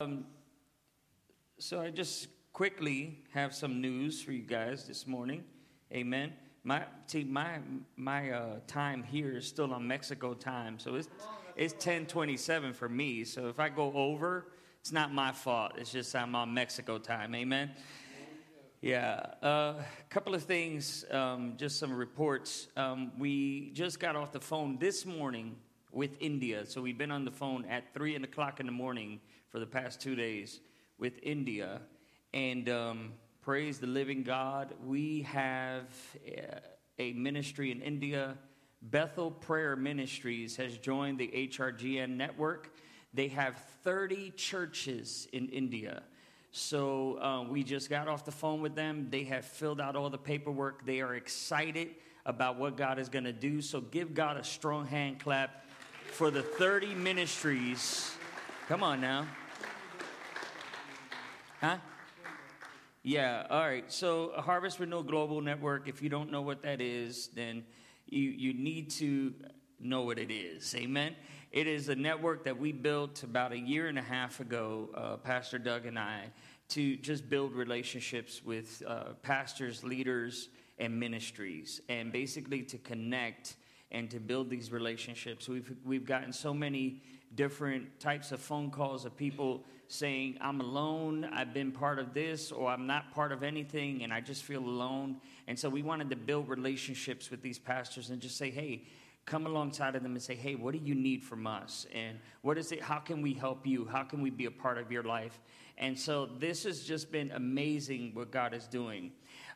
Um, so I just quickly have some news for you guys this morning. Amen. My see my my uh, time here is still on Mexico time, so it's it's ten twenty seven for me. So if I go over, it's not my fault. It's just I'm on Mexico time. Amen. Yeah, a uh, couple of things, um, just some reports. Um, we just got off the phone this morning with India, so we've been on the phone at three o'clock in the morning for the past two days with India. And um, praise the living God, we have a ministry in India. Bethel Prayer Ministries has joined the HRGN network. They have 30 churches in India. So uh, we just got off the phone with them. They have filled out all the paperwork. They are excited about what God is going to do. So give God a strong hand clap for the 30 ministries. Come on now. Huh? Yeah, all right. So, Harvest Renewal Global Network, if you don't know what that is, then you, you need to know what it is. Amen. It is a network that we built about a year and a half ago, uh, Pastor Doug and I, to just build relationships with uh, pastors, leaders, and ministries, and basically to connect and to build these relationships. We've, we've gotten so many different types of phone calls of people saying, I'm alone, I've been part of this, or I'm not part of anything, and I just feel alone. And so we wanted to build relationships with these pastors and just say, hey, come alongside of them and say, hey, what do you need from us? And what is it? How can we help you? How can we be a part of your life? And so this has just been amazing what God is doing.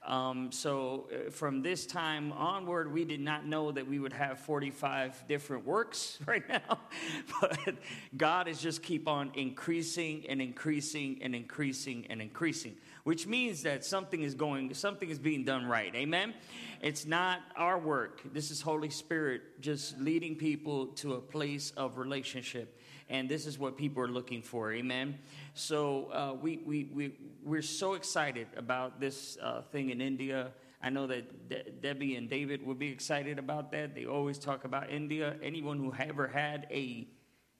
Um, so uh, from this time onward, we did not know that we would have 45 different works right now, but God is just keep on increasing and increasing and increasing and increasing, which means that something is going, something is being done right. Amen. It's not our work. This is Holy Spirit just leading people to a place of relationship and this is what people are looking for. Amen. So uh, we, we, we, we're so excited about this uh, thing in India. I know that De- Debbie and David would be excited about that. They always talk about India. Anyone who ever had a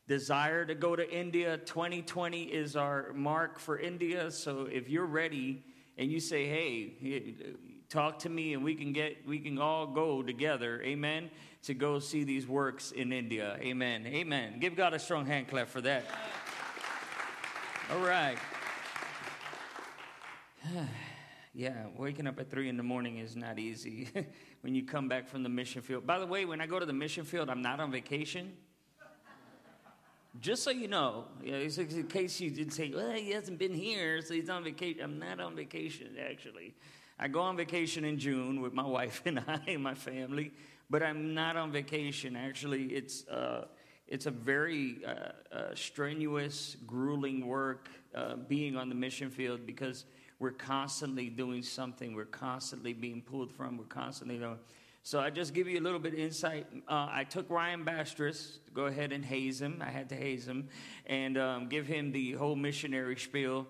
desire to go to India, 2020 is our mark for India. So if you're ready and you say, hey, talk to me and we can get we can all go together amen to go see these works in india amen. Amen. Give god a strong hand clap for that. All right. Yeah waking up at three in the morning is not easy when you come back from the mission field. By the way when i go to the mission field i'm not on vacation just so you know, in case you did say, well, he hasn't been here, so he's on vacation. I'm not on vacation, actually. I go on vacation in June with my wife and I and my family, but I'm not on vacation. Actually, it's uh, it's a very uh, uh, strenuous, grueling work uh, being on the mission field because we're constantly doing something. We're constantly being pulled from. We're constantly doing. So I just give you a little bit of insight. Uh, I took Ryan Bastris go ahead and haze him. I had to haze him and um, give him the whole missionary spiel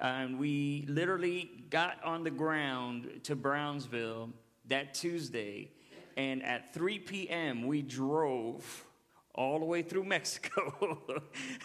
and we literally got on the ground to Brownsville that Tuesday, and at 3 p.m., we drove all the way through Mexico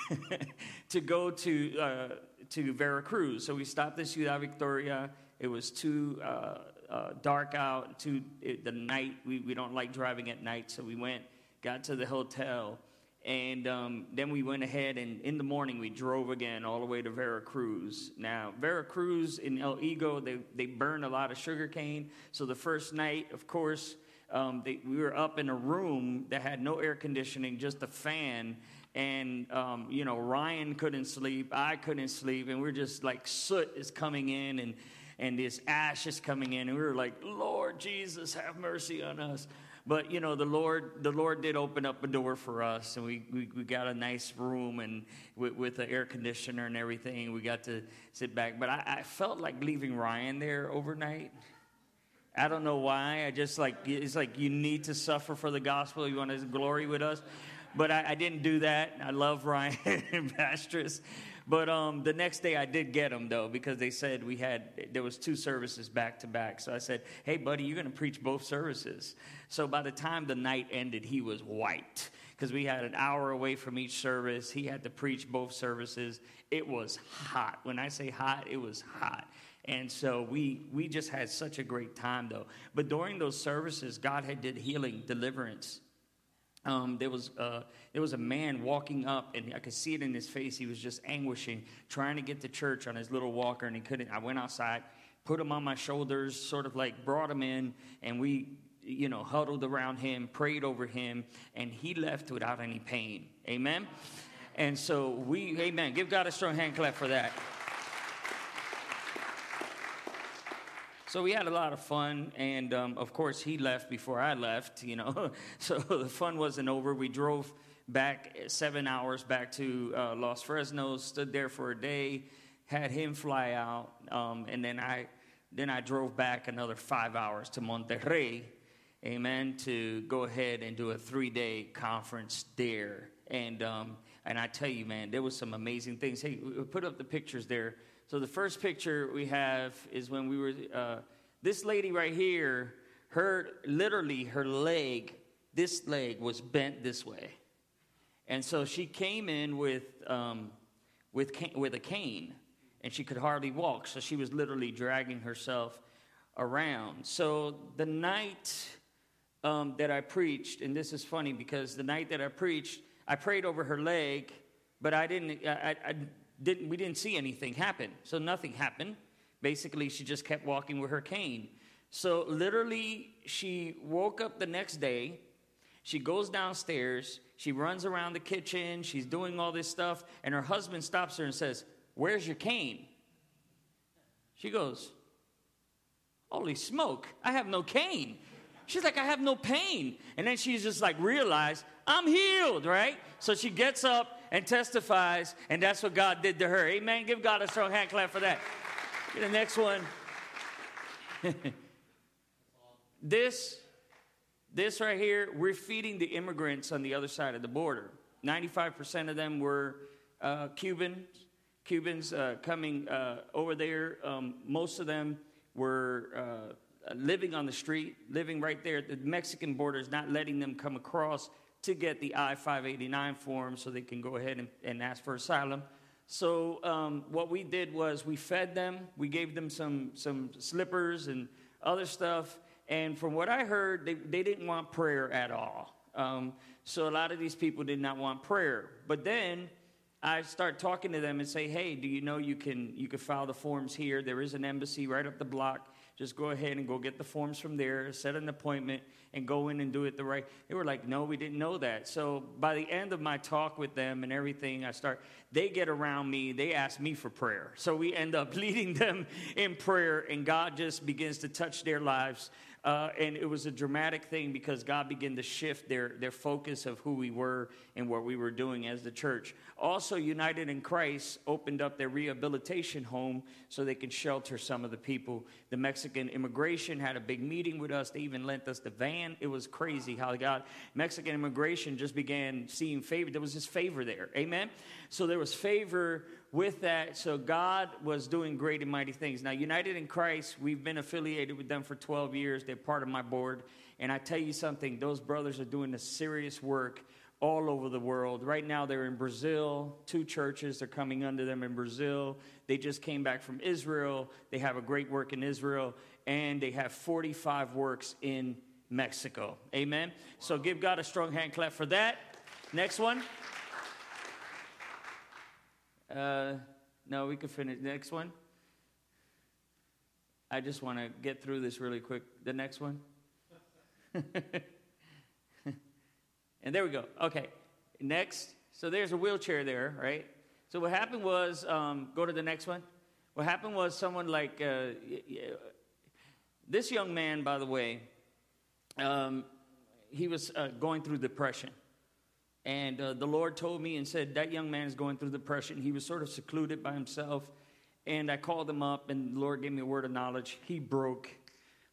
to go to, uh, to Veracruz. So we stopped in Ciudad Victoria. It was too uh, uh, dark out, to the night. We, we don't like driving at night, so we went, got to the hotel and um, then we went ahead and in the morning we drove again all the way to Veracruz. Now, Veracruz in El Higo, they, they burn a lot of sugar cane. So the first night, of course, um, they, we were up in a room that had no air conditioning, just a fan. And, um, you know, Ryan couldn't sleep, I couldn't sleep, and we're just like soot is coming in and, and this ash is coming in. And we were like, Lord Jesus, have mercy on us. But you know, the Lord, the Lord did open up a door for us, and we, we, we got a nice room and with, with the air conditioner and everything. We got to sit back. But I, I felt like leaving Ryan there overnight. I don't know why. I just like it's like you need to suffer for the gospel. You want His glory with us, but I, I didn't do that. I love Ryan and Bastris, but um, the next day I did get him though because they said we had there was two services back to back. So I said, "Hey, buddy, you're going to preach both services." So by the time the night ended, he was white because we had an hour away from each service. He had to preach both services. It was hot. When I say hot, it was hot. And so we we just had such a great time though. But during those services, God had did healing, deliverance. Um, there was uh, there was a man walking up, and I could see it in his face. He was just anguishing, trying to get to church on his little walker, and he couldn't. I went outside, put him on my shoulders, sort of like brought him in, and we, you know, huddled around him, prayed over him, and he left without any pain. Amen. And so we, amen. Give God a strong hand clap for that. So we had a lot of fun, and um, of course, he left before I left, you know. so the fun wasn't over. We drove back seven hours back to uh, Los Fresnos, stood there for a day, had him fly out, um, and then I, then I drove back another five hours to Monterrey, amen, to go ahead and do a three day conference there. And, um, and I tell you, man, there was some amazing things. Hey, we put up the pictures there. So the first picture we have is when we were, uh, this lady right here, her, literally her leg, this leg was bent this way. And so she came in with, um, with, with a cane, and she could hardly walk. So she was literally dragging herself around. So the night um, that I preached, and this is funny because the night that I preached, I prayed over her leg, but I didn't, I, I didn't, we didn't see anything happen. So nothing happened. Basically, she just kept walking with her cane. So literally, she woke up the next day. She goes downstairs. She runs around the kitchen. She's doing all this stuff. And her husband stops her and says, Where's your cane? She goes, Holy smoke, I have no cane. She's like, I have no pain. And then she's just like, realized, I'm healed, right? So she gets up and testifies, and that's what God did to her. Amen. Give God a strong hand clap for that. Get the next one. this, this right here, we're feeding the immigrants on the other side of the border. 95% of them were uh, Cubans. Cubans uh, coming uh, over there. Um, most of them were uh, living on the street, living right there. The Mexican border is not letting them come across to get the I 589 form so they can go ahead and, and ask for asylum. So, um, what we did was we fed them, we gave them some, some slippers and other stuff. And from what I heard, they, they didn't want prayer at all. Um, so, a lot of these people did not want prayer. But then I start talking to them and say, hey, do you know you can, you can file the forms here? There is an embassy right up the block. Just go ahead and go get the forms from there, set an appointment, and go in and do it the right. They were like, no, we didn't know that. So by the end of my talk with them and everything, I start, they get around me, they ask me for prayer. So we end up leading them in prayer, and God just begins to touch their lives. Uh, and it was a dramatic thing because God began to shift their, their focus of who we were and what we were doing as the church. Also, United in Christ opened up their rehabilitation home so they could shelter some of the people. The Mexican immigration had a big meeting with us. They even lent us the van. It was crazy how God, Mexican immigration just began seeing favor. There was this favor there. Amen? So there was favor with that, so God was doing great and mighty things. Now, United in Christ, we've been affiliated with them for 12 years. They're part of my board. And I tell you something, those brothers are doing a serious work all over the world. Right now, they're in Brazil. Two churches they are coming under them in Brazil. They just came back from Israel. They have a great work in Israel. And they have 45 works in Mexico. Amen. So give God a strong hand clap for that. Next one. Uh, no, we can finish. Next one. I just want to get through this really quick. The next one. and there we go. Okay. Next. So there's a wheelchair there, right? So what happened was, um, go to the next one. What happened was someone like uh, this young man, by the way, um, he was uh, going through depression. And uh, the Lord told me and said, That young man is going through depression. He was sort of secluded by himself. And I called him up, and the Lord gave me a word of knowledge. He broke.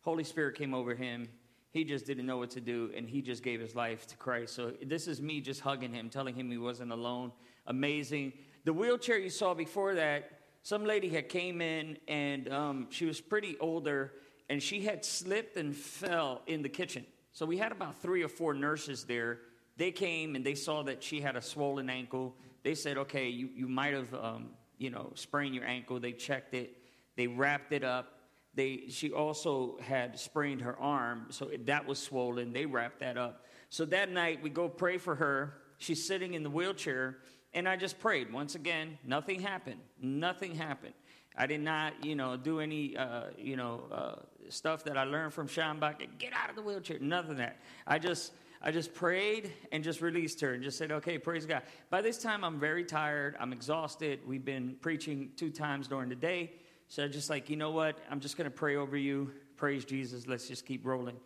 Holy Spirit came over him. He just didn't know what to do, and he just gave his life to Christ. So this is me just hugging him, telling him he wasn't alone. Amazing. The wheelchair you saw before that, some lady had came in, and um, she was pretty older, and she had slipped and fell in the kitchen. So we had about three or four nurses there They came and they saw that she had a swollen ankle. They said, okay, you, you might have, um, you know, sprained your ankle. They checked it. They wrapped it up. They, she also had sprained her arm, so that was swollen. They wrapped that up. So that night, we go pray for her. She's sitting in the wheelchair, and I just prayed. Once again, nothing happened. Nothing happened. I did not, you know, do any, uh, you know, uh, stuff that I learned from Schambach. Get out of the wheelchair. None of that. I just, I just prayed and just released her and just said, okay, praise God. By this time, I'm very tired. I'm exhausted. We've been preaching two times during the day. So I just like, you know what? I'm just going to pray over you. Praise Jesus. Let's just keep rolling.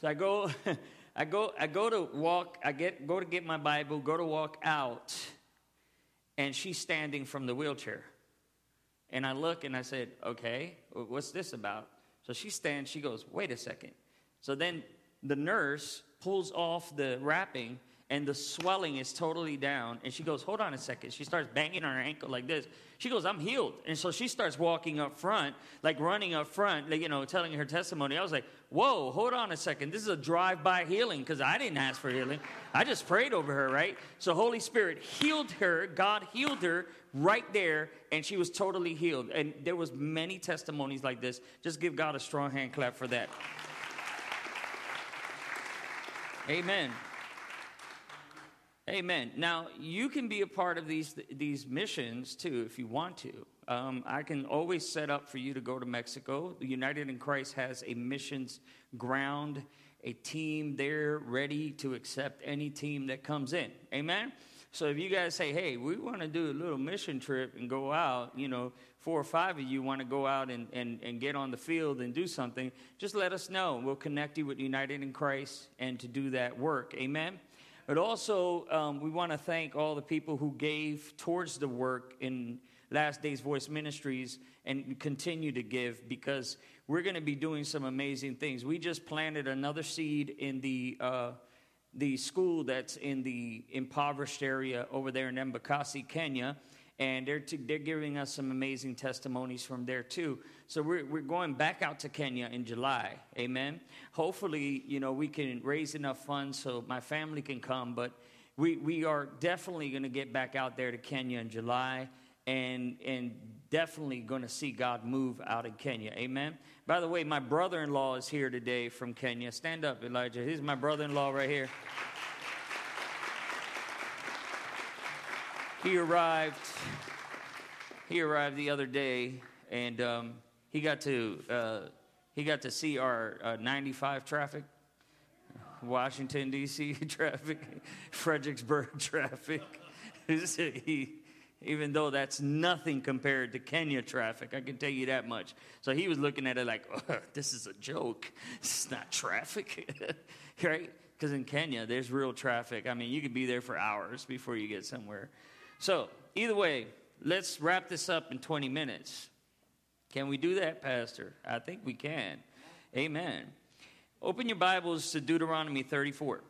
So I go, I go, I go to walk. I get go to get my Bible. Go to walk out, and she's standing from the wheelchair. And I look and I said, okay, what's this about? So she stands, she goes, wait a second. So then the nurse pulls off the wrapping and the swelling is totally down. And she goes, Hold on a second. She starts banging on her ankle like this. She goes, I'm healed. And so she starts walking up front, like running up front, like, you know, telling her testimony. I was like, Whoa, hold on a second. This is a drive by healing because I didn't ask for healing. I just prayed over her, right? So Holy Spirit healed her. God healed her right there and she was totally healed and there was many testimonies like this just give god a strong hand clap for that amen. Amen. Now you can be a part of these these missions too if you want to. Um, i can always set up for you to go to mexico. The united in christ has a missions ground a team there ready to accept any team that comes in. Amen? So if you guys say, hey, we want to do a little mission trip and go out, you know, four or five of you want to go out and, and, and get on the field and do something, just let us know. We'll connect you with United in Christ and to do that work. Amen. But also, um, we want to thank all the people who gave towards the work in Last Days Voice Ministries and continue to give because we're going to be doing some amazing things. We just planted another seed in the uh, the school that's in the impoverished area over there in Embakasi, Kenya, and they're, t- they're giving us some amazing testimonies from there too. So we're, we're going back out to Kenya in July, amen. Hopefully, you know, we can raise enough funds so my family can come, but we, we are definitely going to get back out there to Kenya in July and, and definitely going to see God move out in Kenya, amen. By the way, my brother in law is here today from Kenya. Stand up, Elijah. He's my brother in law right here. He arrived. He arrived the other day, and um, he got to uh, he got to see our uh, 95 traffic, Washington D.C. traffic, Fredericksburg traffic. he even though that's nothing compared to Kenya traffic. I can tell you that much. So he was looking at it like, oh, this is a joke. This is not traffic, right? Because in Kenya, there's real traffic. I mean, you could be there for hours before you get somewhere. So, either way, let's wrap this up in 20 minutes. Can we do that, Pastor? I think we can. Amen. Open your Bibles to Deuteronomy 34.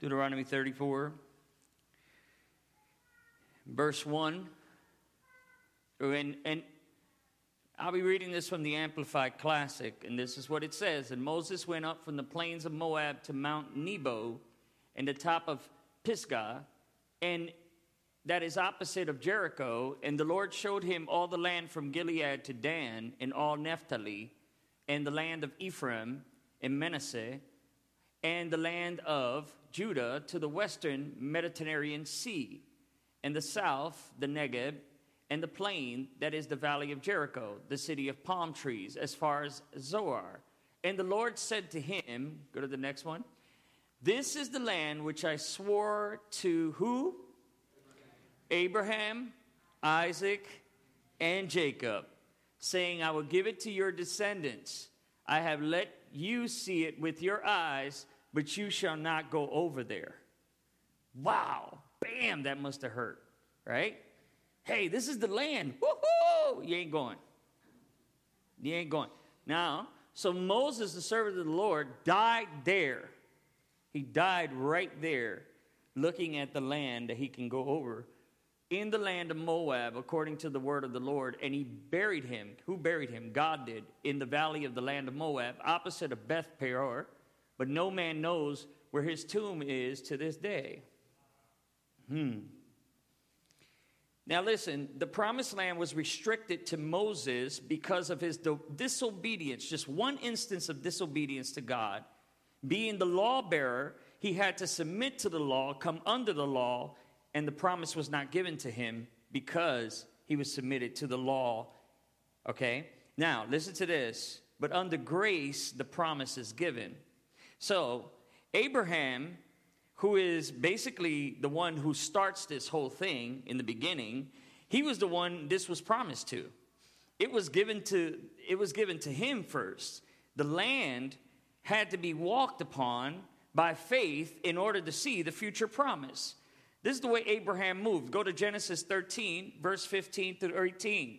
Deuteronomy 34, verse 1. And, and I'll be reading this from the Amplified Classic, and this is what it says. And Moses went up from the plains of Moab to Mount Nebo and the top of Pisgah, and that is opposite of Jericho. And the Lord showed him all the land from Gilead to Dan, and all Naphtali, and the land of Ephraim and Manasseh, and the land of Judah to the western Mediterranean Sea, and the south, the Negeb, and the plain that is the valley of Jericho, the city of palm trees, as far as Zoar. And the Lord said to him, go to the next one. This is the land which I swore to who? Abraham, Isaac, and Jacob, saying, I will give it to your descendants. I have let you see it with your eyes but you shall not go over there. Wow, bam, that must have hurt, right? Hey, this is the land. Woohoo! You ain't going. You ain't going. Now, so Moses, the servant of the Lord, died there. He died right there, looking at the land that he can go over. in the land of Moab, according to the word of the Lord, and he buried him. Who buried him? God did, in the valley of the land of Moab, opposite of Beth Peor. But no man knows where his tomb is to this day. Hmm. Now, listen, the promised land was restricted to Moses because of his disobedience, just one instance of disobedience to God. Being the law bearer, he had to submit to the law, come under the law, and the promise was not given to him because he was submitted to the law. Okay? Now, listen to this. But under grace, the promise is given. So, Abraham, who is basically the one who starts this whole thing in the beginning, he was the one this was promised to. It was given to it was given to him first. The land had to be walked upon by faith in order to see the future promise. This is the way Abraham moved. Go to Genesis 13, verse 15 to 18.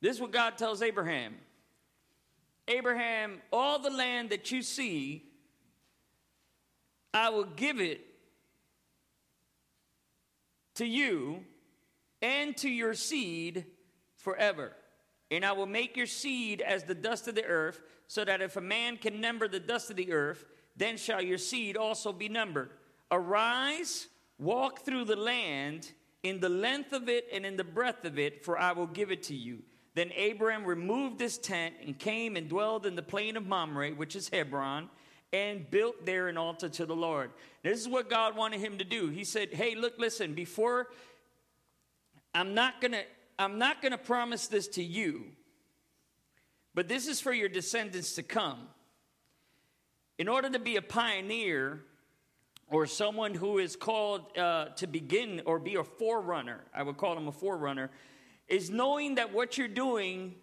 This is what God tells Abraham Abraham, all the land that you see, I will give it to you and to your seed forever. And I will make your seed as the dust of the earth, so that if a man can number the dust of the earth, then shall your seed also be numbered. Arise, walk through the land in the length of it and in the breadth of it, for I will give it to you. Then Abram removed his tent and came and dwelled in the plain of Mamre, which is Hebron, and built there an altar to the Lord. This is what God wanted him to do. He said, Hey, look, listen, before I'm not gonna I'm not gonna promise this to you, but this is for your descendants to come. In order to be a pioneer, or someone who is called uh, to begin or be a forerunner, I would call them a forerunner, is knowing that what you're doing,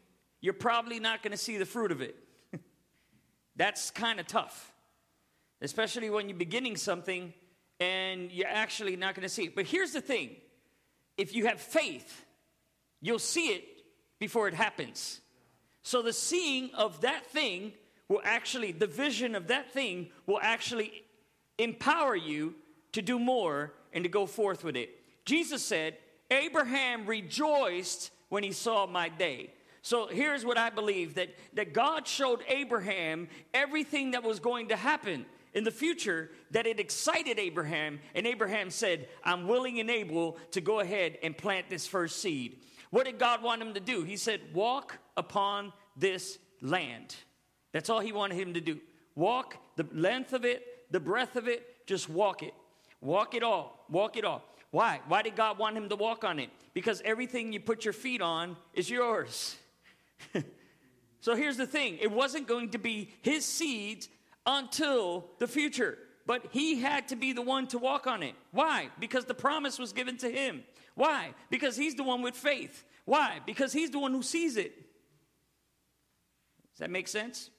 you're probably not to see the fruit of it. That's kind of tough, especially when you're beginning something and you're actually not going to see it. But here's the thing if you have faith, you'll see it before it happens. So the seeing of that thing will actually, the vision of that thing will actually empower you to do more and to go forth with it. Jesus said, Abraham rejoiced when he saw my day. So here's what I believe that, that God showed Abraham everything that was going to happen in the future, that it excited Abraham, and Abraham said, I'm willing and able to go ahead and plant this first seed. What did God want him to do? He said, Walk upon this land. That's all he wanted him to do. Walk the length of it, the breadth of it, just walk it. Walk it all. Walk it all. Why? Why did God want him to walk on it? Because everything you put your feet on is yours. so here's the thing it wasn't going to be his seeds until the future, but he had to be the one to walk on it. Why? Because the promise was given to him. Why? Because he's the one with faith. Why? Because he's the one who sees it. Does that make sense?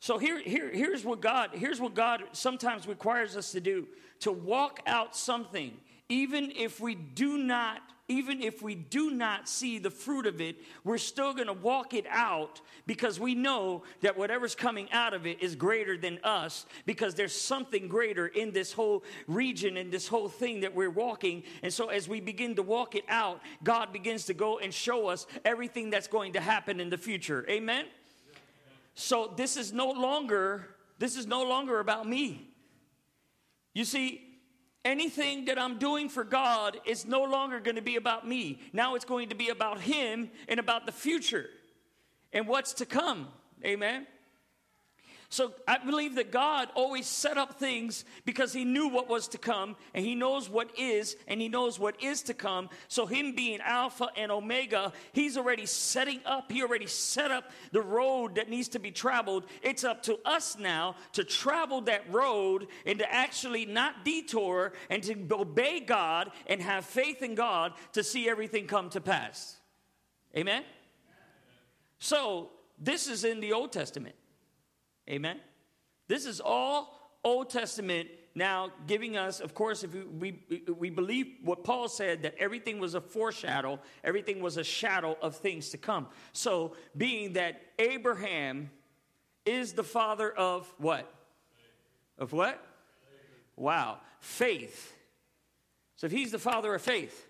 So here, here, here's what God, here's what God sometimes requires us to do: to walk out something, even if we do not, even if we do not see the fruit of it, we're still gonna walk it out because we know that whatever's coming out of it is greater than us, because there's something greater in this whole region and this whole thing that we're walking. And so as we begin to walk it out, God begins to go and show us everything that's going to happen in the future. Amen. So this is no longer this is no longer about me. You see, anything that I'm doing for God is no longer going to be about me. Now it's going to be about him and about the future and what's to come. Amen. So I believe that God always set up things because He knew what was to come, and He knows what is, and He knows what is to come. So, Him being Alpha and Omega, He's already setting up, He already set up the road that needs to be traveled. It's up to us now to travel that road and to actually not detour and to obey God and have faith in God to see everything come to pass. Amen? So, this is in the Old Testament. Amen? This is all Old Testament now giving us, of course, if we, we, we believe what Paul said, that everything was a foreshadow, everything was a shadow of things to come. So, being that Abraham is the father of what? Of what? Wow. Faith. So if he's the father of faith,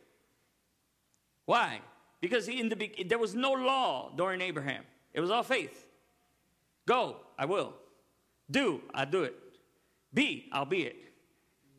why? Because he, in the, there was no law during Abraham. It was all faith. Go, I will. Do, I do it. Be, I'll be it.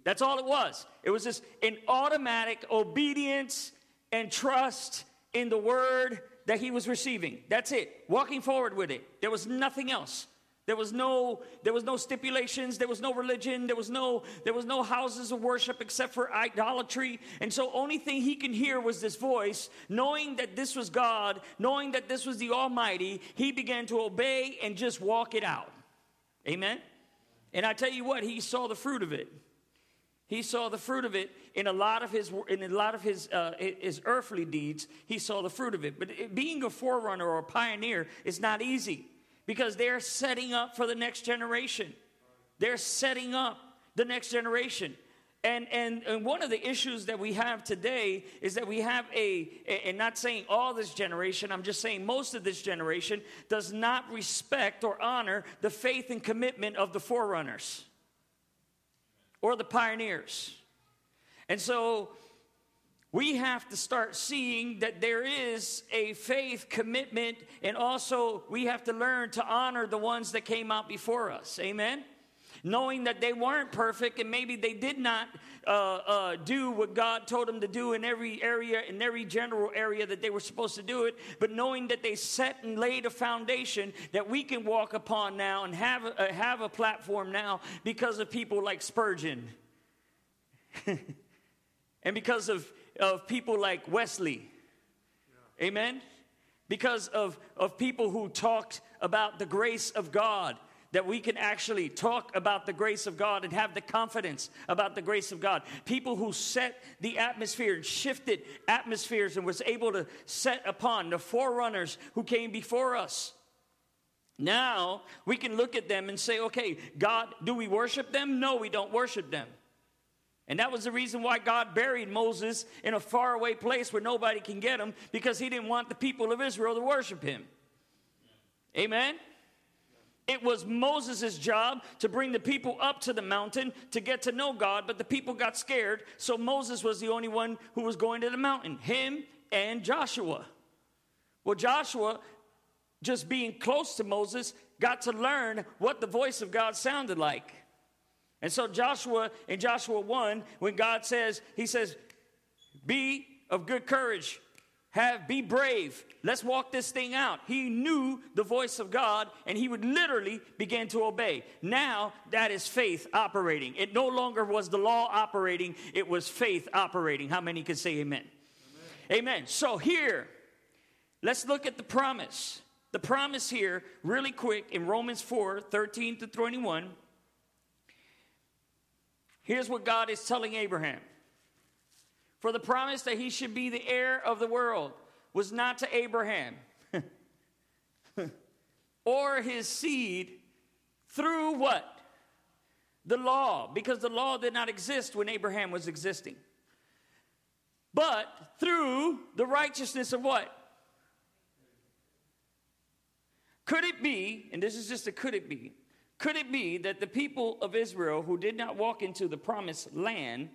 That's all it was. It was just an automatic obedience and trust in the word that he was receiving. That's it. Walking forward with it. There was nothing else. There was no there was no stipulations, there was no religion, there was no there was no houses of worship except for idolatry. And so only thing he can hear was this voice, knowing that this was God, knowing that this was the Almighty, he began to obey and just walk it out. Amen. And I tell you what, he saw the fruit of it. He saw the fruit of it in a lot of his in a lot of his uh, his earthly deeds. He saw the fruit of it. But being a forerunner or a pioneer is not easy because they're setting up for the next generation. They're setting up the next generation. And, and, and one of the issues that we have today is that we have a, and not saying all this generation, I'm just saying most of this generation does not respect or honor the faith and commitment of the forerunners or the pioneers. And so we have to start seeing that there is a faith commitment, and also we have to learn to honor the ones that came out before us. Amen? Knowing that they weren't perfect and maybe they did not uh, uh, do what God told them to do in every area, in every general area that they were supposed to do it, but knowing that they set and laid a foundation that we can walk upon now and have a, have a platform now because of people like Spurgeon. and because of of people like Wesley. Yeah. Amen? Because of, of people who talked about the grace of God, that we can actually talk about the grace of God and have the confidence about the grace of God. People who set the atmosphere and shifted atmospheres and was able to set upon the forerunners who came before us. Now we can look at them and say, okay, God, do we worship them? No, we don't worship them. And that was the reason why God buried Moses in a faraway place where nobody can get him because he didn't want the people of Israel to worship him. Amen? It was Moses' job to bring the people up to the mountain to get to know God, but the people got scared, so Moses was the only one who was going to the mountain, him and Joshua. Well, Joshua, just being close to Moses, got to learn what the voice of God sounded like. And so Joshua, in Joshua 1, when God says, He says, Be of good courage, have be brave, let's walk this thing out. He knew the voice of God and he would literally begin to obey. Now that is faith operating. It no longer was the law operating, it was faith operating. How many can say amen? Amen. amen. So here, let's look at the promise. The promise here, really quick, in Romans 4 13 to 21. Here's what God is telling Abraham For the promise that he should be the heir of the world was not to Abraham or his seed through what? The law, because the law did not exist when Abraham was existing. But through the righteousness of what? Could it be, and this is just a could it be, could it be that the people of Israel who did not walk into the promised land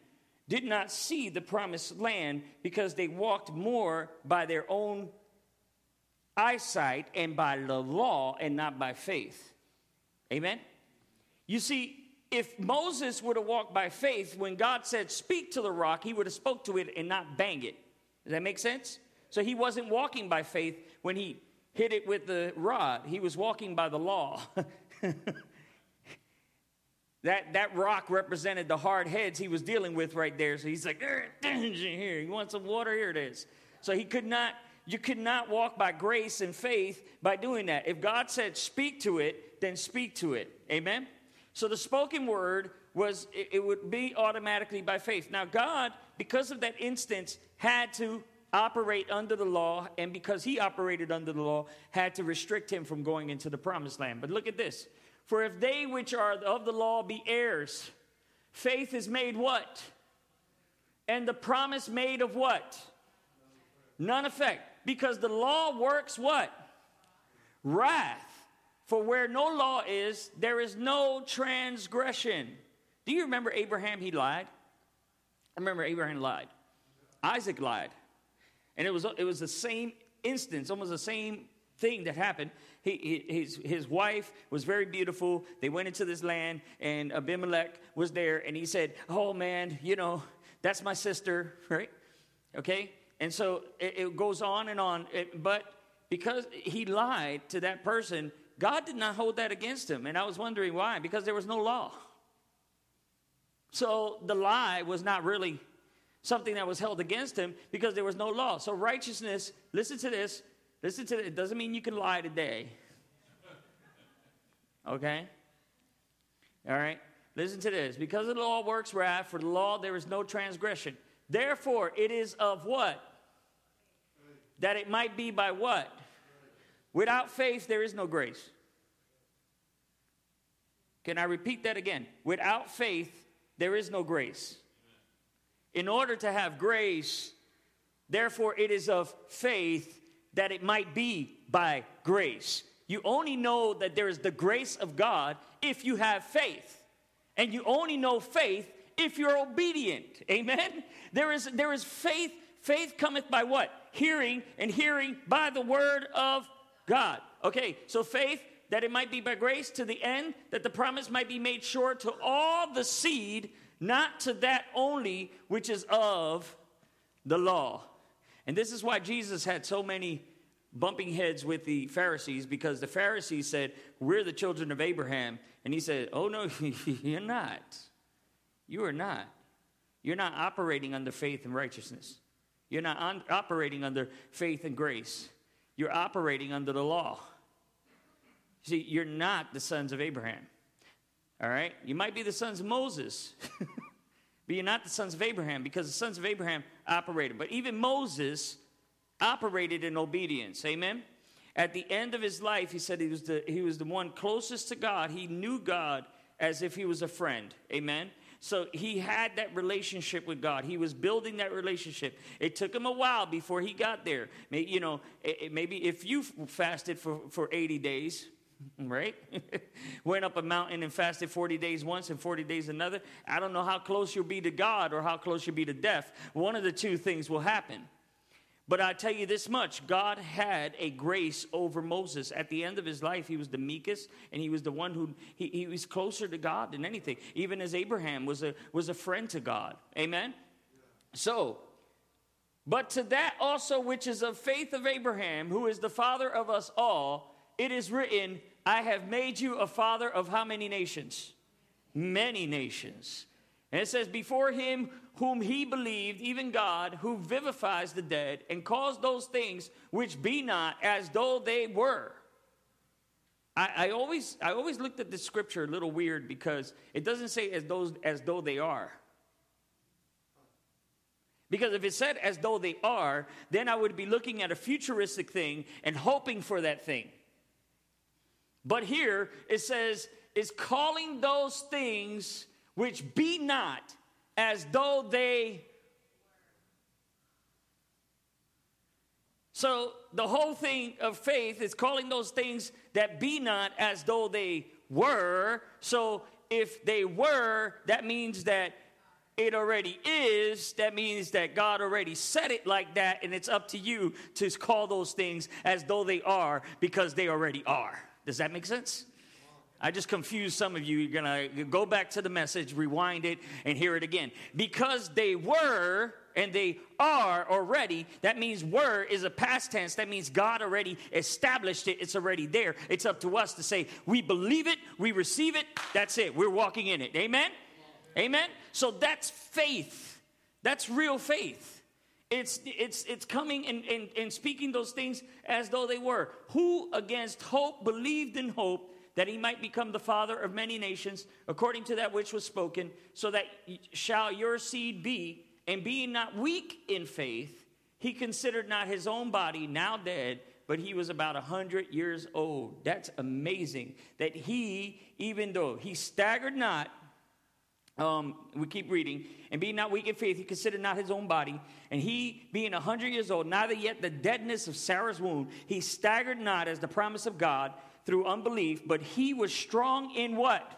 did not see the promised land because they walked more by their own eyesight and by the law and not by faith? Amen? You see, if Moses would have walked by faith, when God said, speak to the rock, he would have spoke to it and not bang it. Does that make sense? So he wasn't walking by faith when he hit it with the rod. He was walking by the law. That, that rock represented the hard heads he was dealing with right there. So he's like, here, you want some water? Here it is. So he could not, you could not walk by grace and faith by doing that. If God said speak to it, then speak to it. Amen? So the spoken word was, it, it would be automatically by faith. Now, God, because of that instance, had to operate under the law, and because he operated under the law, had to restrict him from going into the promised land. But look at this. For if they which are of the law be heirs, faith is made what? And the promise made of what? None effect. Because the law works what? Wrath. For where no law is, there is no transgression. Do you remember Abraham? He lied. I remember Abraham lied. Isaac lied. And it was, it was the same instance, almost the same thing that happened. He, his, his wife was very beautiful. They went into this land, and Abimelech was there, and he said, Oh man, you know, that's my sister, right? Okay? And so it, it goes on and on. It, but because he lied to that person, God did not hold that against him. And I was wondering why. Because there was no law. So the lie was not really something that was held against him because there was no law. So righteousness, listen to this. Listen to it. It doesn't mean you can lie today. Okay? All right? Listen to this. Because of the law works wrath, for the law there is no transgression. Therefore, it is of what? That it might be by what? Without faith, there is no grace. Can I repeat that again? Without faith, there is no grace. In order to have grace, therefore, it is of faith that it might be by grace. You only know that there is the grace of God if you have faith. And you only know faith if you're obedient. Amen? There is, there is faith. Faith cometh by what? Hearing, and hearing by the word of God. Okay, so faith that it might be by grace to the end, that the promise might be made sure to all the seed, not to that only which is of the law. And this is why Jesus had so many bumping heads with the Pharisees because the Pharisees said, We're the children of Abraham. And he said, Oh, no, you're not. You are not. You're not operating under faith and righteousness. You're not on, operating under faith and grace. You're operating under the law. See, you're not the sons of Abraham. All right? You might be the sons of Moses, but you're not the sons of Abraham because the sons of Abraham operated. But even Moses operated in obedience. Amen? At the end of his life, he said he was the, he was the one closest to God. He knew God as if he was a friend. Amen? So he had that relationship with God. He was building that relationship. It took him a while before he got there. Maybe, you know, maybe if you fasted for, for 80 days, right? Went up a mountain and fasted 40 days once and 40 days another. I don't know how close you'll be to God or how close you'll be to death. One of the two things will happen. But I tell you this much God had a grace over Moses. At the end of his life, he was the meekest and he was the one who he, he was closer to God than anything, even as Abraham was a, was a friend to God. Amen? So, but to that also which is of faith of Abraham, who is the father of us all, it is written, I have made you a father of how many nations? Many nations. And it says, Before him whom he believed, even God, who vivifies the dead and calls those things which be not as though they were. I, I, always, I always looked at this scripture a little weird because it doesn't say as though, as though they are. Because if it said as though they are, then I would be looking at a futuristic thing and hoping for that thing. But here it says, is calling those things which be not as though they So the whole thing of faith is calling those things that be not as though they were. So if they were, that means that it already is. That means that God already said it like that, and it's up to you to call those things as though they are because they already are. Does that make sense? I just confused some of you. You're going to go back to the message, rewind it, and hear it again. Because they were and they are already, that means were is a past tense. That means God already established it. It's already there. It's up to us to say, we believe it, we receive it, that's it. We're walking in it. Amen? Amen? So that's faith. That's real faith. It's, it's, it's coming and, and, and speaking those things as though they were. Who against hope believed in hope that he might become the father of many nations, according to that which was spoken, so that shall your seed be. And being not weak in faith, he considered not his own body now dead, but he was about a hundred years old. That's amazing. That he, even though he staggered not, um, we keep reading, and being not weak in faith, he considered not his own body, and he, being a hundred years old, neither yet the deadness of Sarah's womb, he staggered not as the promise of God through unbelief, but he was strong in what?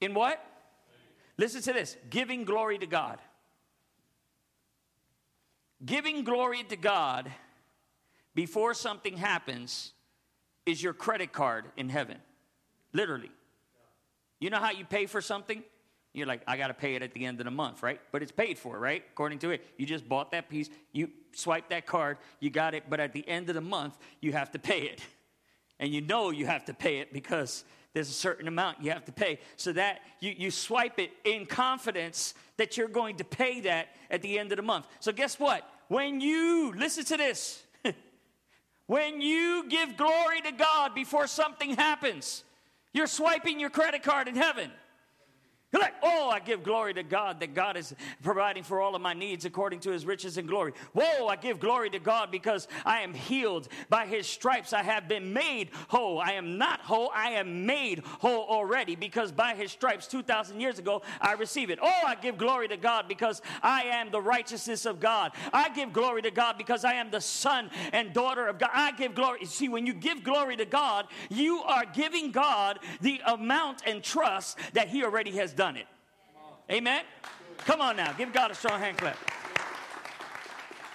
In what? Listen to this giving glory to God. Giving glory to God before something happens is your credit card in heaven. Literally. You know how you pay for something? You're like, I got to pay it at the end of the month, right? But it's paid for, right? According to it. You just bought that piece, you swipe that card, you got it, but at the end of the month, you have to pay it. And you know you have to pay it because there's a certain amount you have to pay. So that you, you swipe it in confidence that you're going to pay that at the end of the month. So guess what? When you, listen to this, when you give glory to God before something happens, you're swiping your credit card in heaven. You're like, oh, I give glory to God that God is providing for all of my needs according to his riches and glory. Whoa, I give glory to God because I am healed. By his stripes I have been made whole. I am not whole, I am made whole already because by his stripes 2,000 years ago I receive it. Oh, I give glory to God because I am the righteousness of God. I give glory to God because I am the son and daughter of God. I give glory. See, when you give glory to God, you are giving God the amount and trust that he already has done it. Amen? Come on now, give God a strong hand clap.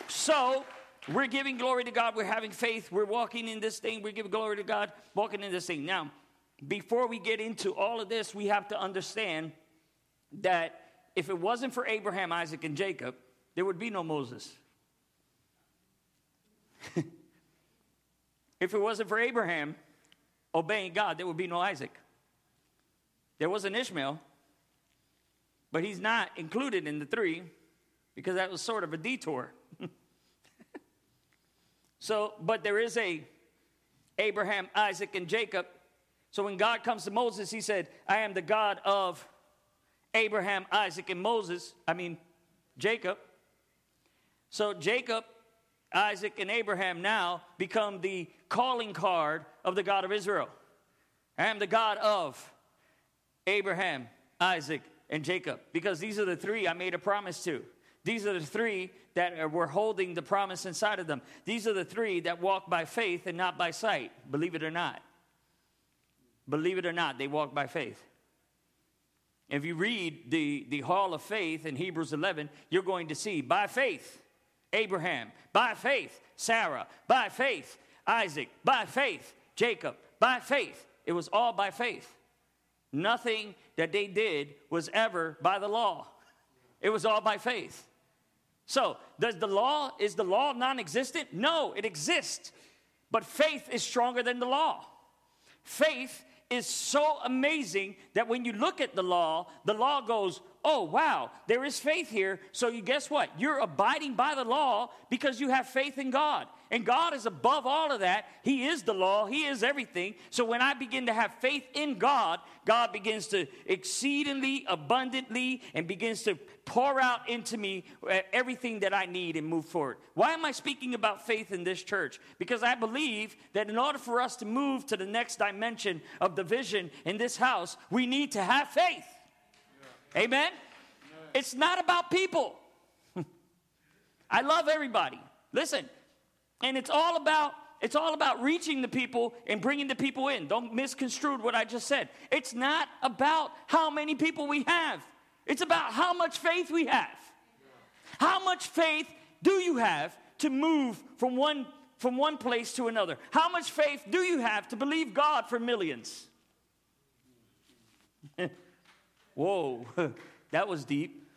So, we're giving glory to God. We're having faith. We're walking in this thing. We're giving glory to God, walking in this thing. Now, before we get into all of this, we have to understand that if it wasn't for Abraham, Isaac, and Jacob, there would be no Moses. if it wasn't for Abraham obeying God, there would be no Isaac. There was an Ishmael, but he's not included in the three because that was sort of a detour. so, but there is a Abraham, Isaac, and Jacob. So when God comes to Moses, he said, I am the God of Abraham, Isaac, and Moses. I mean, Jacob. So Jacob, Isaac, and Abraham now become the calling card of the God of Israel. I am the God of Abraham, Isaac, and Jacob, because these are the three I made a promise to. These are the three that were holding the promise inside of them. These are the three that walk by faith and not by sight, believe it or not. Believe it or not, they walk by faith. If you read the, the hall of faith in Hebrews 11, you're going to see by faith, Abraham, by faith, Sarah, by faith, Isaac, by faith, Jacob, by faith. It was all by faith. Nothing that they did was ever by the law. It was all by faith. So, does the law is the law non-existent? No, it exists. But faith is stronger than the law. Faith is so amazing that when you look at the law, the law goes, "Oh, wow, there is faith here." So you guess what? You're abiding by the law because you have faith in God. And God is above all of that. He is the law, He is everything. So when I begin to have faith in God, God begins to exceedingly abundantly and begins to pour out into me uh, everything that I need and move forward. Why am I speaking about faith in this church? Because I believe that in order for us to move to the next dimension of the vision in this house, we need to have faith. Amen? It's not about people. I love everybody. Listen, and it's all about it's all about reaching the people and bringing the people in. Don't misconstrue what I just said. It's not about how many people we have. It's about how much faith we have. How much faith do you have to move from one from one place to another? How much faith do you have to believe God for millions? Whoa, that was deep.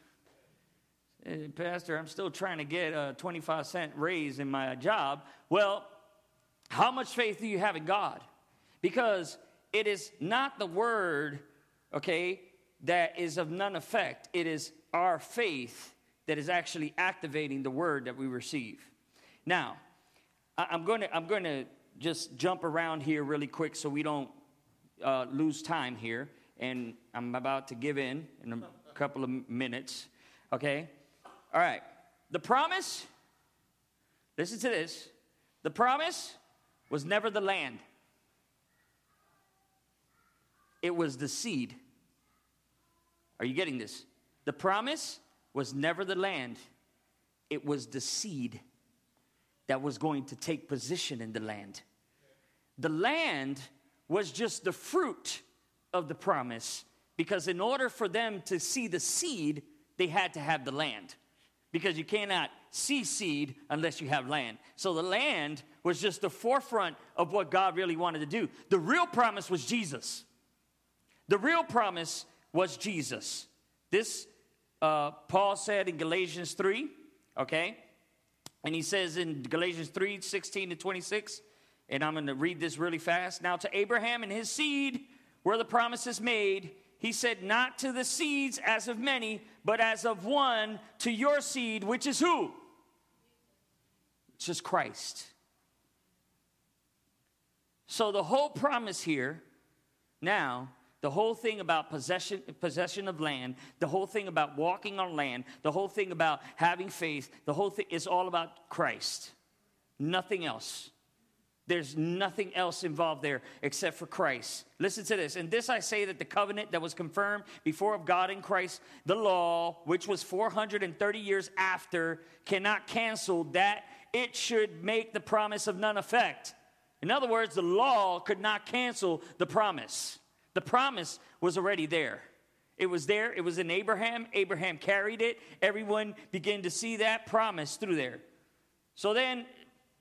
Pastor, I'm still trying to get a 25 cent raise in my job. Well, how much faith do you have in God? Because it is not the word, okay, that is of none effect. It is our faith that is actually activating the word that we receive. Now, I'm going to I'm going to just jump around here really quick so we don't uh, lose time here. And I'm about to give in in a couple of minutes. Okay? All right. The promise, listen to this. The promise was never the land, it was the seed. Are you getting this? The promise was never the land, it was the seed that was going to take position in the land. The land was just the fruit of the promise, Because in order for them to see the seed, they had to have the land. Because you cannot see seed unless you have land. So the land was just the forefront of what God really wanted to do. The real promise was Jesus. The real promise was Jesus. This, uh, Paul said in Galatians 3, okay? And he says in Galatians 3 16 to 26, and I'm going to read this really fast. Now, to Abraham and his seed, where the promise is made, he said, Not to the seeds as of many, but as of one, to your seed, which is who? It's just Christ. So the whole promise here now the whole thing about possession, possession of land, the whole thing about walking on land, the whole thing about having faith, the whole thing is all about Christ. Nothing else. There's nothing else involved there except for Christ. Listen to this. And this I say that the covenant that was confirmed before of God in Christ, the law, which was 430 years after, cannot cancel that it should make the promise of none effect. In other words, the law could not cancel the promise. The promise was already there. It was there, it was in Abraham. Abraham carried it. Everyone began to see that promise through there. So then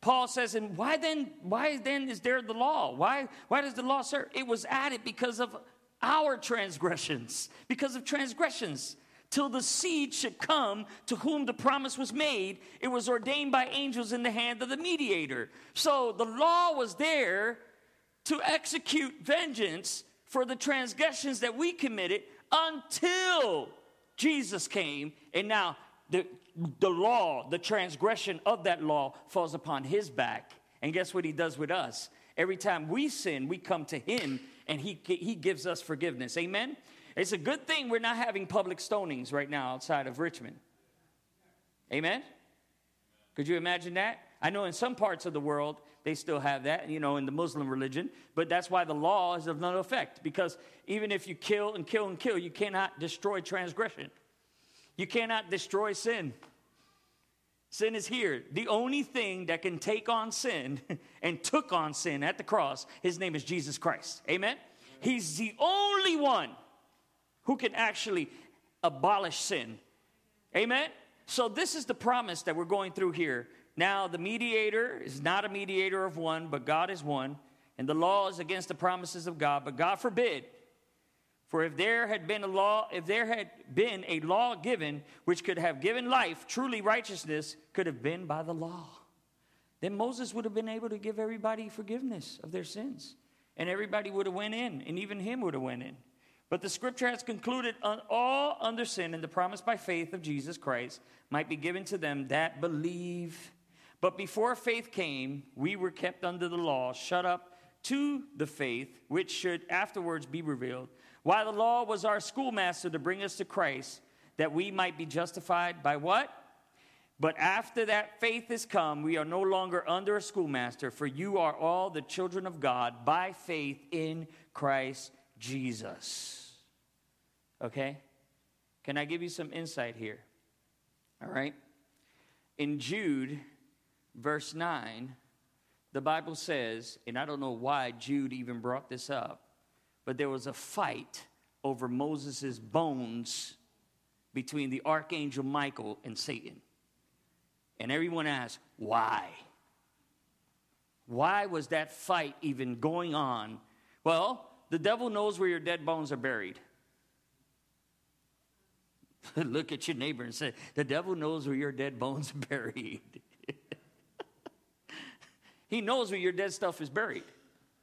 Paul says, and why then, why then is there the law? Why, why does the law serve? It was added because of our transgressions, because of transgressions. Till the seed should come to whom the promise was made, it was ordained by angels in the hand of the mediator. So the law was there to execute vengeance for the transgressions that we committed until Jesus came. And now the, the law, the transgression of that law falls upon his back. And guess what he does with us? Every time we sin, we come to him and he, he gives us forgiveness. Amen? It's a good thing we're not having public stonings right now outside of Richmond. Amen? Could you imagine that? I know in some parts of the world they still have that, you know, in the Muslim religion, but that's why the law is of no effect because even if you kill and kill and kill, you cannot destroy transgression. You cannot destroy sin. Sin is here. The only thing that can take on sin and took on sin at the cross, his name is Jesus Christ. Amen? He's the only one who can actually abolish sin. Amen? So, this is the promise that we're going through here. Now, the mediator is not a mediator of one, but God is one. And the law is against the promises of God, but God forbid for if there had been a law, if there had been a law given which could have given life, truly righteousness could have been by the law. Then Moses would have been able to give everybody forgiveness of their sins. And everybody would have went in, and even him would have went in. But the scripture has concluded all under sin, and the promise by faith of Jesus Christ might be given to them that believe. But before faith came, we were kept under the law, shut up to the faith, which should afterwards be revealed. Why the law was our schoolmaster to bring us to Christ, that we might be justified by what? But after that faith has come, we are no longer under a schoolmaster, for you are all the children of God by faith in Christ Jesus. Okay? Can I give you some insight here? All right? In Jude, verse 9, the Bible says, and I don't know why Jude even brought this up, but there was a fight over Moses' bones between the archangel Michael and Satan. And everyone asked, why? Why was that fight even going on? Well, the devil knows where your dead bones are buried. Look at your neighbor and say, The devil knows where your dead bones are buried. he knows where your dead stuff is buried.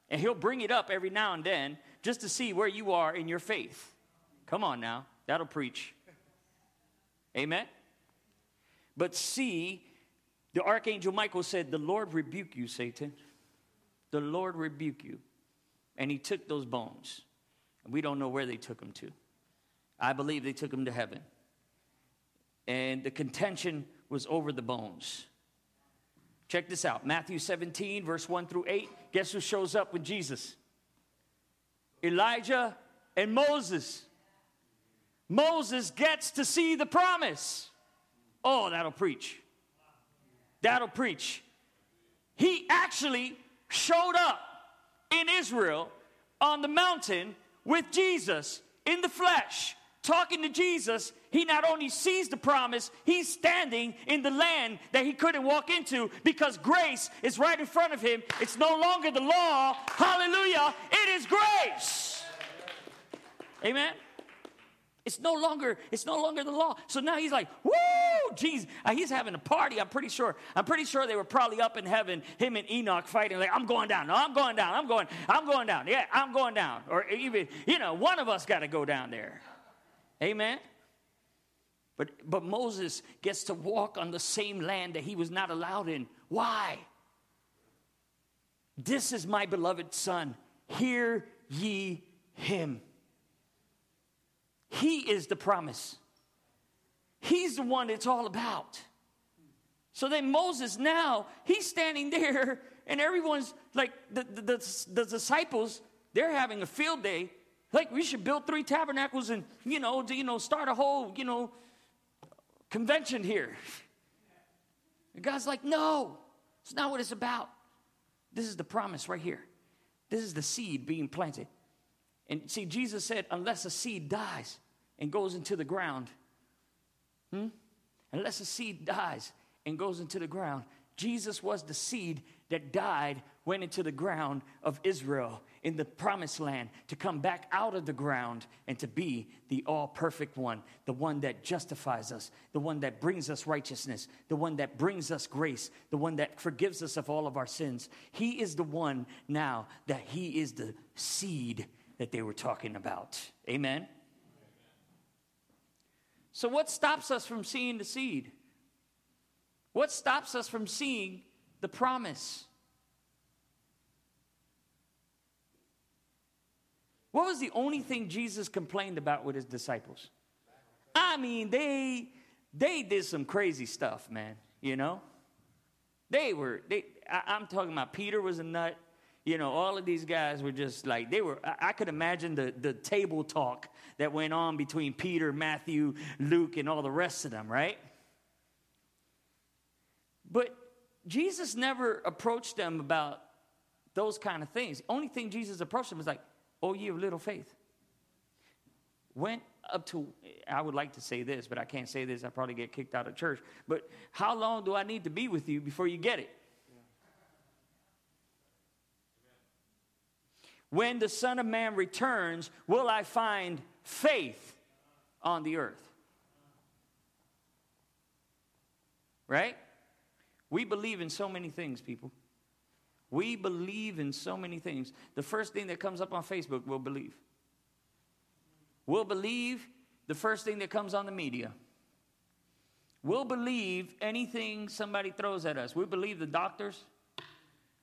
And he'll bring it up every now and then just to see where you are in your faith. Come on now, that'll preach. Amen? But see, the archangel Michael said, The Lord rebuke you, Satan. The Lord rebuke you. And he took those bones. And we don't know where they took them to. I believe they took them to heaven. And the contention was over the bones. Check this out Matthew 17, verse 1 through 8. Guess who shows up with Jesus? Elijah and Moses. Moses gets to see the promise. Oh, that'll preach. That'll preach. He actually showed up in Israel on the mountain with Jesus in the flesh, talking to Jesus, he not only sees the promise, he's standing in the land that he couldn't walk into because grace is right in front of him. It's no longer the law. Hallelujah. It is grace. Amen. It's no longer, it's no longer the law. So now he's like, woo, jeez. Uh, he's having a party, I'm pretty sure. I'm pretty sure they were probably up in heaven, him and Enoch fighting, like, I'm going down. No, I'm going down. I'm going, I'm going down. Yeah, I'm going down. Or even, you know, one of us got to go down there. Amen. But but Moses gets to walk on the same land that he was not allowed in. Why? This is my beloved son. Hear ye him. He is the promise. He's the one it's all about. So then Moses now, he's standing there, and everyone's like, the, the, the, the, disciples, they're having a field day. Like, we should build three tabernacles and, you know, you know, start a whole, you know, convention here. And God's like, no, it's not what it's about. This is the promise right here. This is the seed being planted. And see, Jesus said, unless a seed dies, and goes into the ground, hmm? unless a seed dies and goes into the ground, Jesus was the seed that died, went into the ground of Israel in the promised land to come back out of the ground and to be the all perfect one, the one that justifies us, the one that brings us righteousness, the one that brings us grace, the one that forgives us of all of our sins. He is the one now that He is the seed that they were talking about. Amen. So, what stops us from seeing the seed? What stops us from seeing the promise? What was the only thing Jesus complained about with his disciples? I mean, they they did some crazy stuff, man. You know, they were. They, I, am talking about Peter was a nut. You know, all of these guys were just like they were. I, I could imagine the the table talk that went on between Peter, Matthew, Luke, and all the rest of them, right? But Jesus never approached them about those kind of things. Only thing Jesus approached them was like, oh, you have little faith. Went up to, I would like to say this, but I can't say this. I probably get kicked out of church. But how long do I need to be with you before you get it? When the Son of Man returns, will I find faith on the earth. Right? We believe in so many things, people. We believe in so many things. The first thing that comes up on Facebook, we'll believe. We'll believe the first thing that comes on the media. We'll believe anything somebody throws at us. We believe the doctors.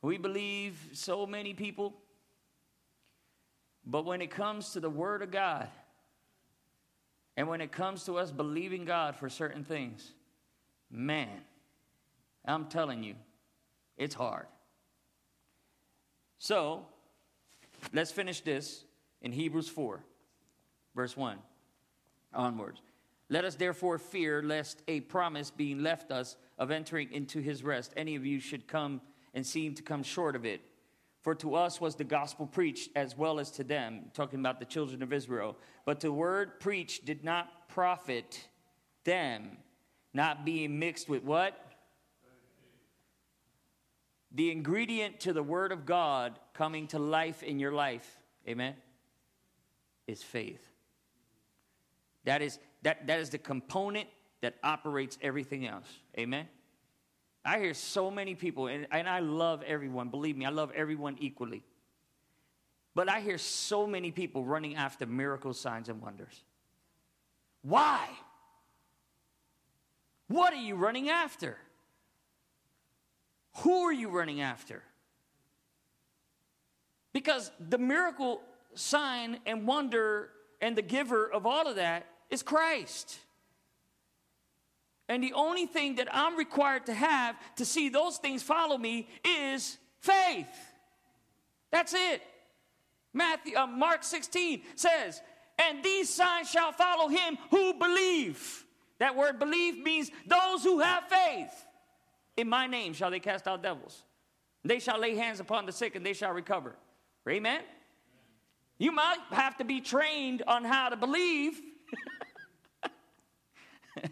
We believe so many people. But when it comes to the Word of God, and when it comes to us believing God for certain things, man, I'm telling you, it's hard. So, let's finish this in Hebrews 4, verse 1 onwards. Let us therefore fear lest a promise being left us of entering into his rest, any of you should come and seem to come short of it. For to us was the gospel preached as well as to them, talking about the children of Israel. But the word preached did not profit them, not being mixed with what? The ingredient to the word of God coming to life in your life, amen, is faith. That is, that, that is the component that operates everything else. Amen. I hear so many people, and, and I love everyone. Believe me, I love everyone equally. But I hear so many people running after miracles, signs, and wonders. Why? What are you running after? Who are you running after? Because the miracle, sign, and wonder, and the giver of all of that is Christ. And the only thing that I'm required to have to see those things follow me is faith. That's it. Matthew, uh, Mark 16 says, and these signs shall follow him who believe. That word believe means those who have faith. In my name shall they cast out devils. They shall lay hands upon the sick and they shall recover. Amen? You might have to be trained on how to believe.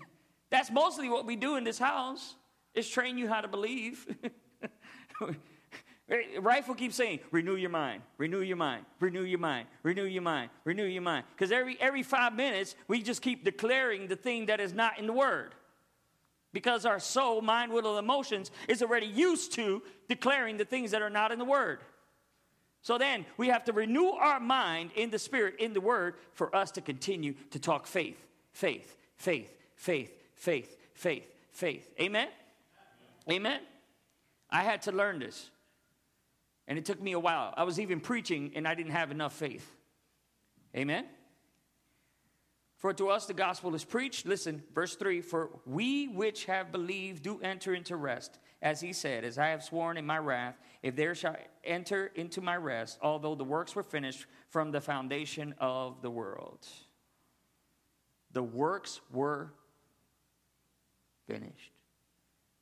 That's mostly what we do in this house is train you how to believe. Rifle keeps saying, renew your mind, renew your mind, renew your mind, renew your mind, renew your mind. Because every, every five minutes, we just keep declaring the thing that is not in the Word. Because our soul, mind, will, and emotions is already used to declaring the things that are not in the Word. So then we have to renew our mind in the Spirit, in the Word, for us to continue to talk faith, faith, faith, faith, faith, faith, faith. Amen? Amen? I had to learn this. And it took me a while. I was even preaching and I didn't have enough faith. Amen? For to us the gospel is preached. Listen, verse 3 For we which have believed do enter into rest. As he said, As I have sworn in my wrath, if there shall enter into my rest, although the works were finished from the foundation of the world. The works were finished.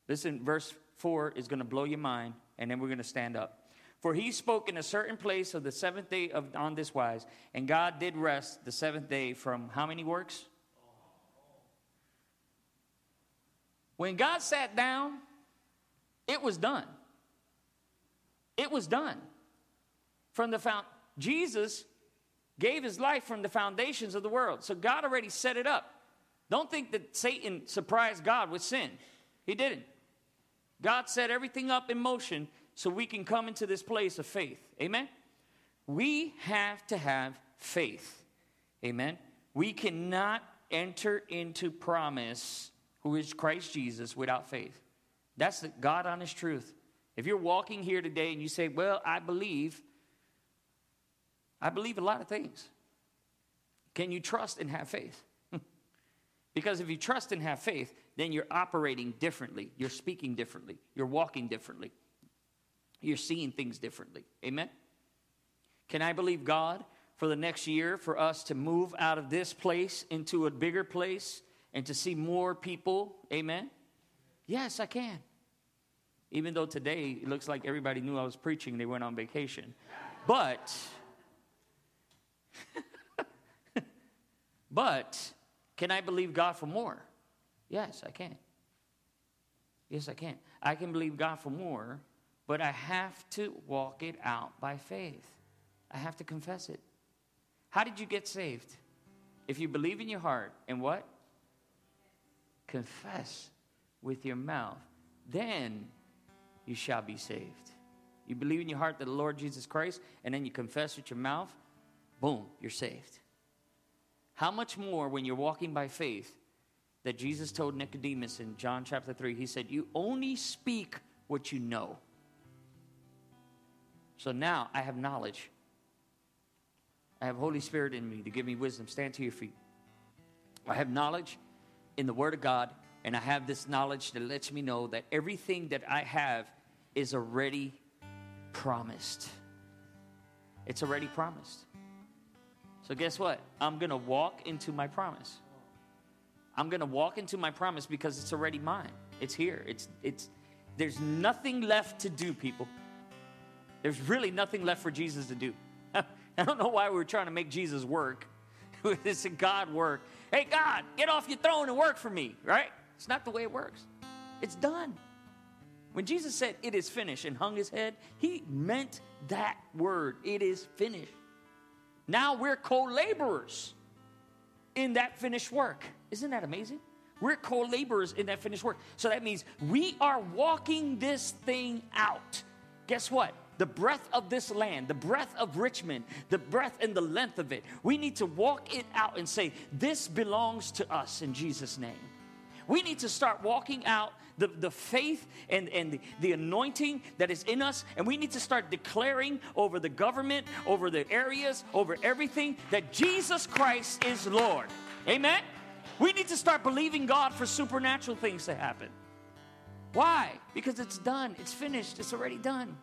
Listen, verse 4 is going to blow your mind, and then we're going to stand up. For he spoke in a certain place of the seventh day of, on this wise, and God did rest the seventh day from how many works? When God sat down, it was done. It was done. From the found Jesus gave his life from the foundations of the world. So God already set it up. Don't think that Satan surprised God with sin. He didn't. God set everything up in motion so we can come into this place of faith. Amen? We have to have faith. Amen? We cannot enter into promise, who is Christ Jesus, without faith. That's the God honest truth. If you're walking here today and you say, Well, I believe, I believe a lot of things. Can you trust and have faith? because if you trust and have faith, then you're operating differently, you're speaking differently, you're walking differently, you're seeing things differently. Amen? Can I believe God for the next year for us to move out of this place into a bigger place and to see more people? Amen? Yes, I can. Even though today it looks like everybody knew I was preaching, they went on vacation. But, but, can I believe God for more? Yes, I can. Yes, I can. I can believe God for more, but I have to walk it out by faith. I have to confess it. How did you get saved? If you believe in your heart and what? Confess with your mouth, then you shall be saved. You believe in your heart that the Lord Jesus Christ, and then you confess with your mouth, boom, you're saved. How much more when you're walking by faith that Jesus told Nicodemus in John chapter 3? He said, You only speak what you know. So now I have knowledge. I have Holy Spirit in me to give me wisdom. Stand to your feet. I have knowledge in the Word of God, and I have this knowledge that lets me know that everything that I have is already promised. It's already promised. So, guess what? I'm going to walk into my promise. I'm going to walk into my promise because it's already mine. It's here. It's, it's, there's nothing left to do, people. There's really nothing left for Jesus to do. I don't know why we're trying to make Jesus work. it's a God work. Hey, God, get off your throne and work for me, right? It's not the way it works. It's done. When Jesus said, It is finished, and hung his head, he meant that word. It is finished. Now we're co laborers in that finished work. Isn't that amazing? We're co laborers in that finished work. So that means we are walking this thing out. Guess what? The breadth of this land, the breadth of Richmond, the breadth and the length of it. We need to walk it out and say, This belongs to us in Jesus' name. We need to start walking out the, the faith and, and the, the anointing that is in us, and we need to start declaring over the government, over the areas, over everything that Jesus Christ is Lord. Amen? We need to start believing God for supernatural things to happen. Why? Because it's done, it's finished, it's already done.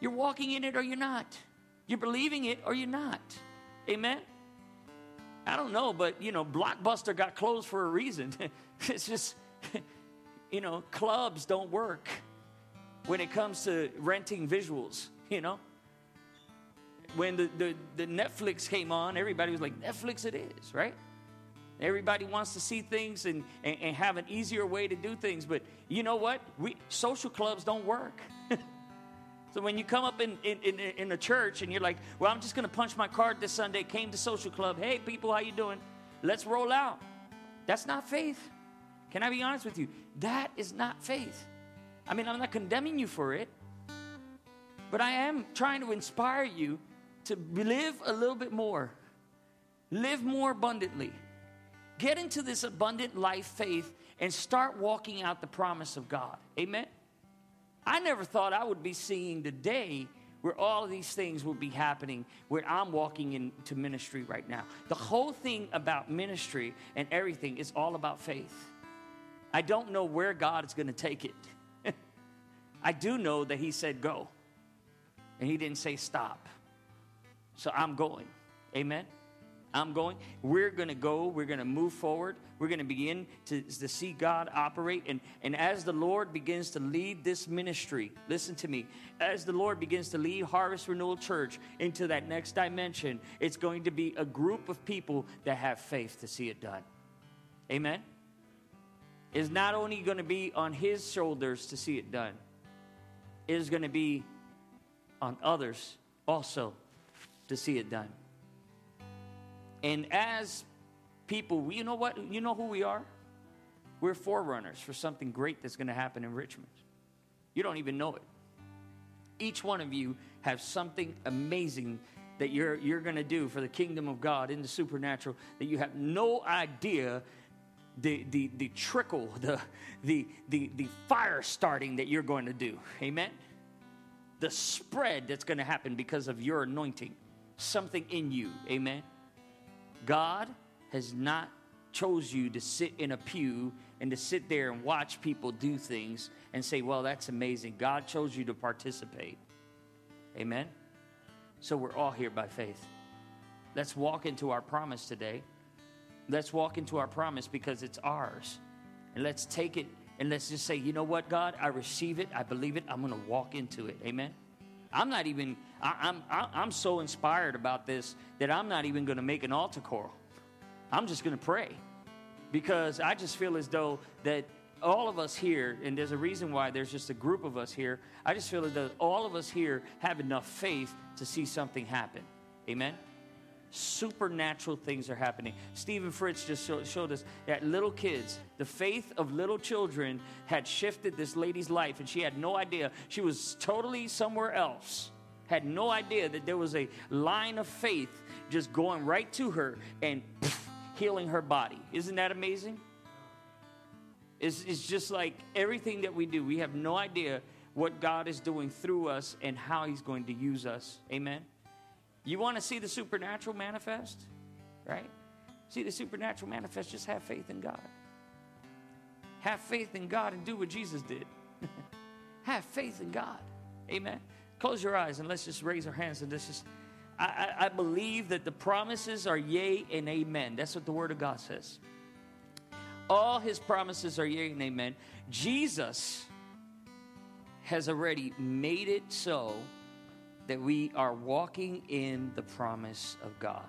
You're walking in it or you're not. You're believing it or you're not. Amen? I don't know, but you know, Blockbuster got closed for a reason. it's just, you know, clubs don't work when it comes to renting visuals, you know? when the, the, the Netflix came on, everybody was like, Netflix it is, right? Everybody wants to see things and, and, and, have an easier way to do things. But you know what? We, social clubs don't work. So when you come up in, in, in, in a church and you're like, well, I'm just going to punch my card this Sunday, came to social club. Hey, people, how you doing? Let's roll out. That's not faith. Can I be honest with you? That is not faith. I mean, I'm not condemning you for it, but I am trying to inspire you to live a little bit more, live more abundantly. Get into this abundant life faith and start walking out the promise of God. Amen. I never thought I would be seeing the day where all of these things would be happening, where I'm walking into ministry right now. The whole thing about ministry and everything is all about faith. I don't know where God is going to take it. I do know that He said go, and He didn't say stop. So I'm going. Amen. I'm going. We're going to go. We're going to move forward. We're going to begin to, to see God operate. And, and as the Lord begins to lead this ministry, listen to me, as the Lord begins to lead Harvest Renewal Church into that next dimension, it's going to be a group of people that have faith to see it done. Amen? It's not only going to be on His shoulders to see it done, it is going to be on others also to see it done. And as people, you know what? You know who we are? We're forerunners for something great that's going to happen in Richmond. You don't even know it. Each one of you have something amazing that you're, you're going to do for the kingdom of God in the supernatural that you have no idea the, the, the trickle, the, the, the, the fire starting that you're going to do. Amen? The spread that's going to happen because of your anointing, something in you. Amen? God has not chose you to sit in a pew and to sit there and watch people do things and say, well, that's amazing. God chose you to participate. Amen? So we're all here by faith. Let's walk into our promise today. Let's walk into our promise because it's ours. And let's take it and let's just say, you know what, God, I receive it. I believe it. I'm going to walk into it. Amen? I'm not even, I, I'm, I'm so inspired about this that I'm not even going to make an altar call. I'm just going to pray because I just feel as though that all of us here, and there's a reason why there's just a group of us here, I just feel as though all of us here have enough faith to see something happen. Amen? Supernatural things are happening. Stephen Fritz just show, showed us that little kids, the faith of little children had shifted this lady's life, and she had no idea. She was totally somewhere else, had no idea that there was a line of faith just going right to her and healing her body. Isn't that amazing? It's, it's just like everything that we do, we have no idea what God is doing through us and how He's going to use us. Amen. You want to see the supernatural manifest? Right? See the supernatural manifest, just have faith in God. Have faith in God and do what Jesus did. have faith in God. Amen. Close your eyes and let's just raise our hands and this is I, I, believe that the promises are yea and amen. That's what the word of God says. All his promises are yea and amen. Jesus has already made it so that we are walking in the promise of God.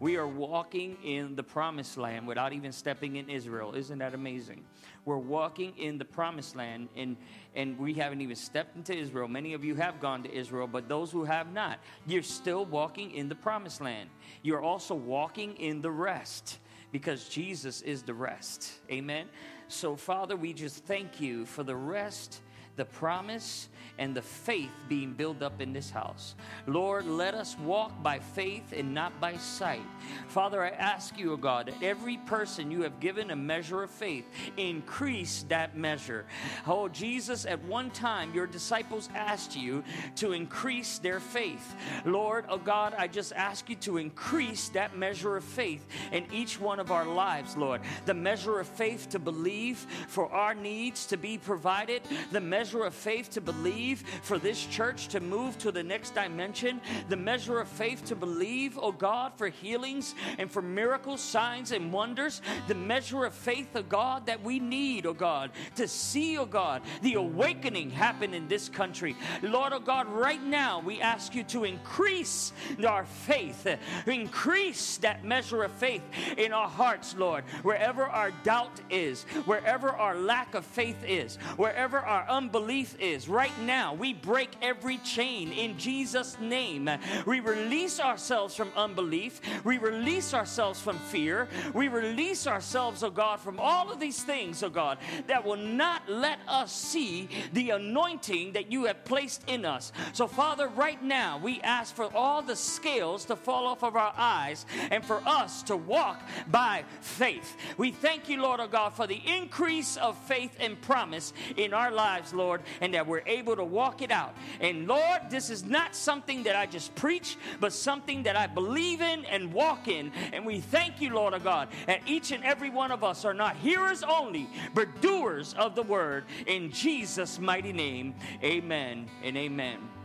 We are walking in the promised land without even stepping in Israel. Isn't that amazing? We're walking in the promised land and, and we haven't even stepped into Israel. Many of you have gone to Israel, but those who have not, you're still walking in the promised land. You're also walking in the rest because Jesus is the rest. Amen. So, Father, we just thank you for the rest, the promise, and the faith being built up in this house. Lord, let us walk by faith and not by sight. Father, I ask you, O God, that every person you have given a measure of faith, increase that measure. Oh, Jesus, at one time your disciples asked you to increase their faith. Lord, oh God, I just ask you to increase that measure of faith in each one of our lives, Lord. The measure of faith to believe for our needs to be provided, the measure measure of faith to believe for this church to move to the next dimension, the measure of faith to believe, oh God, for healings and for miracles, signs, and wonders, the measure of faith, oh God, that we need, oh God, to see, oh God, the awakening happen in this country. Lord, oh God, right now we ask you to increase our faith, increase that measure of faith in our hearts, Lord, wherever our doubt is, wherever our lack of faith is, wherever our unbelief is. Right now, we break every chain in Jesus' name. We release ourselves from unbelief, we release ourselves from fear, we release ourselves, oh God, from all of these things, oh God, that will not let us see the anointing that you have placed in us. So, Father, right now, we ask for all the scales to fall off of our eyes and for us to walk by faith. We thank you, Lord, oh God, for the increase of faith and promise in our lives, Lord, and that we're able to walk it out. And Lord, this is not something that I just preach, but something that I believe in and walk in. And we thank you, Lord of God, that each and every one of us are not hearers only, but doers of the word. In Jesus' mighty name, amen and amen.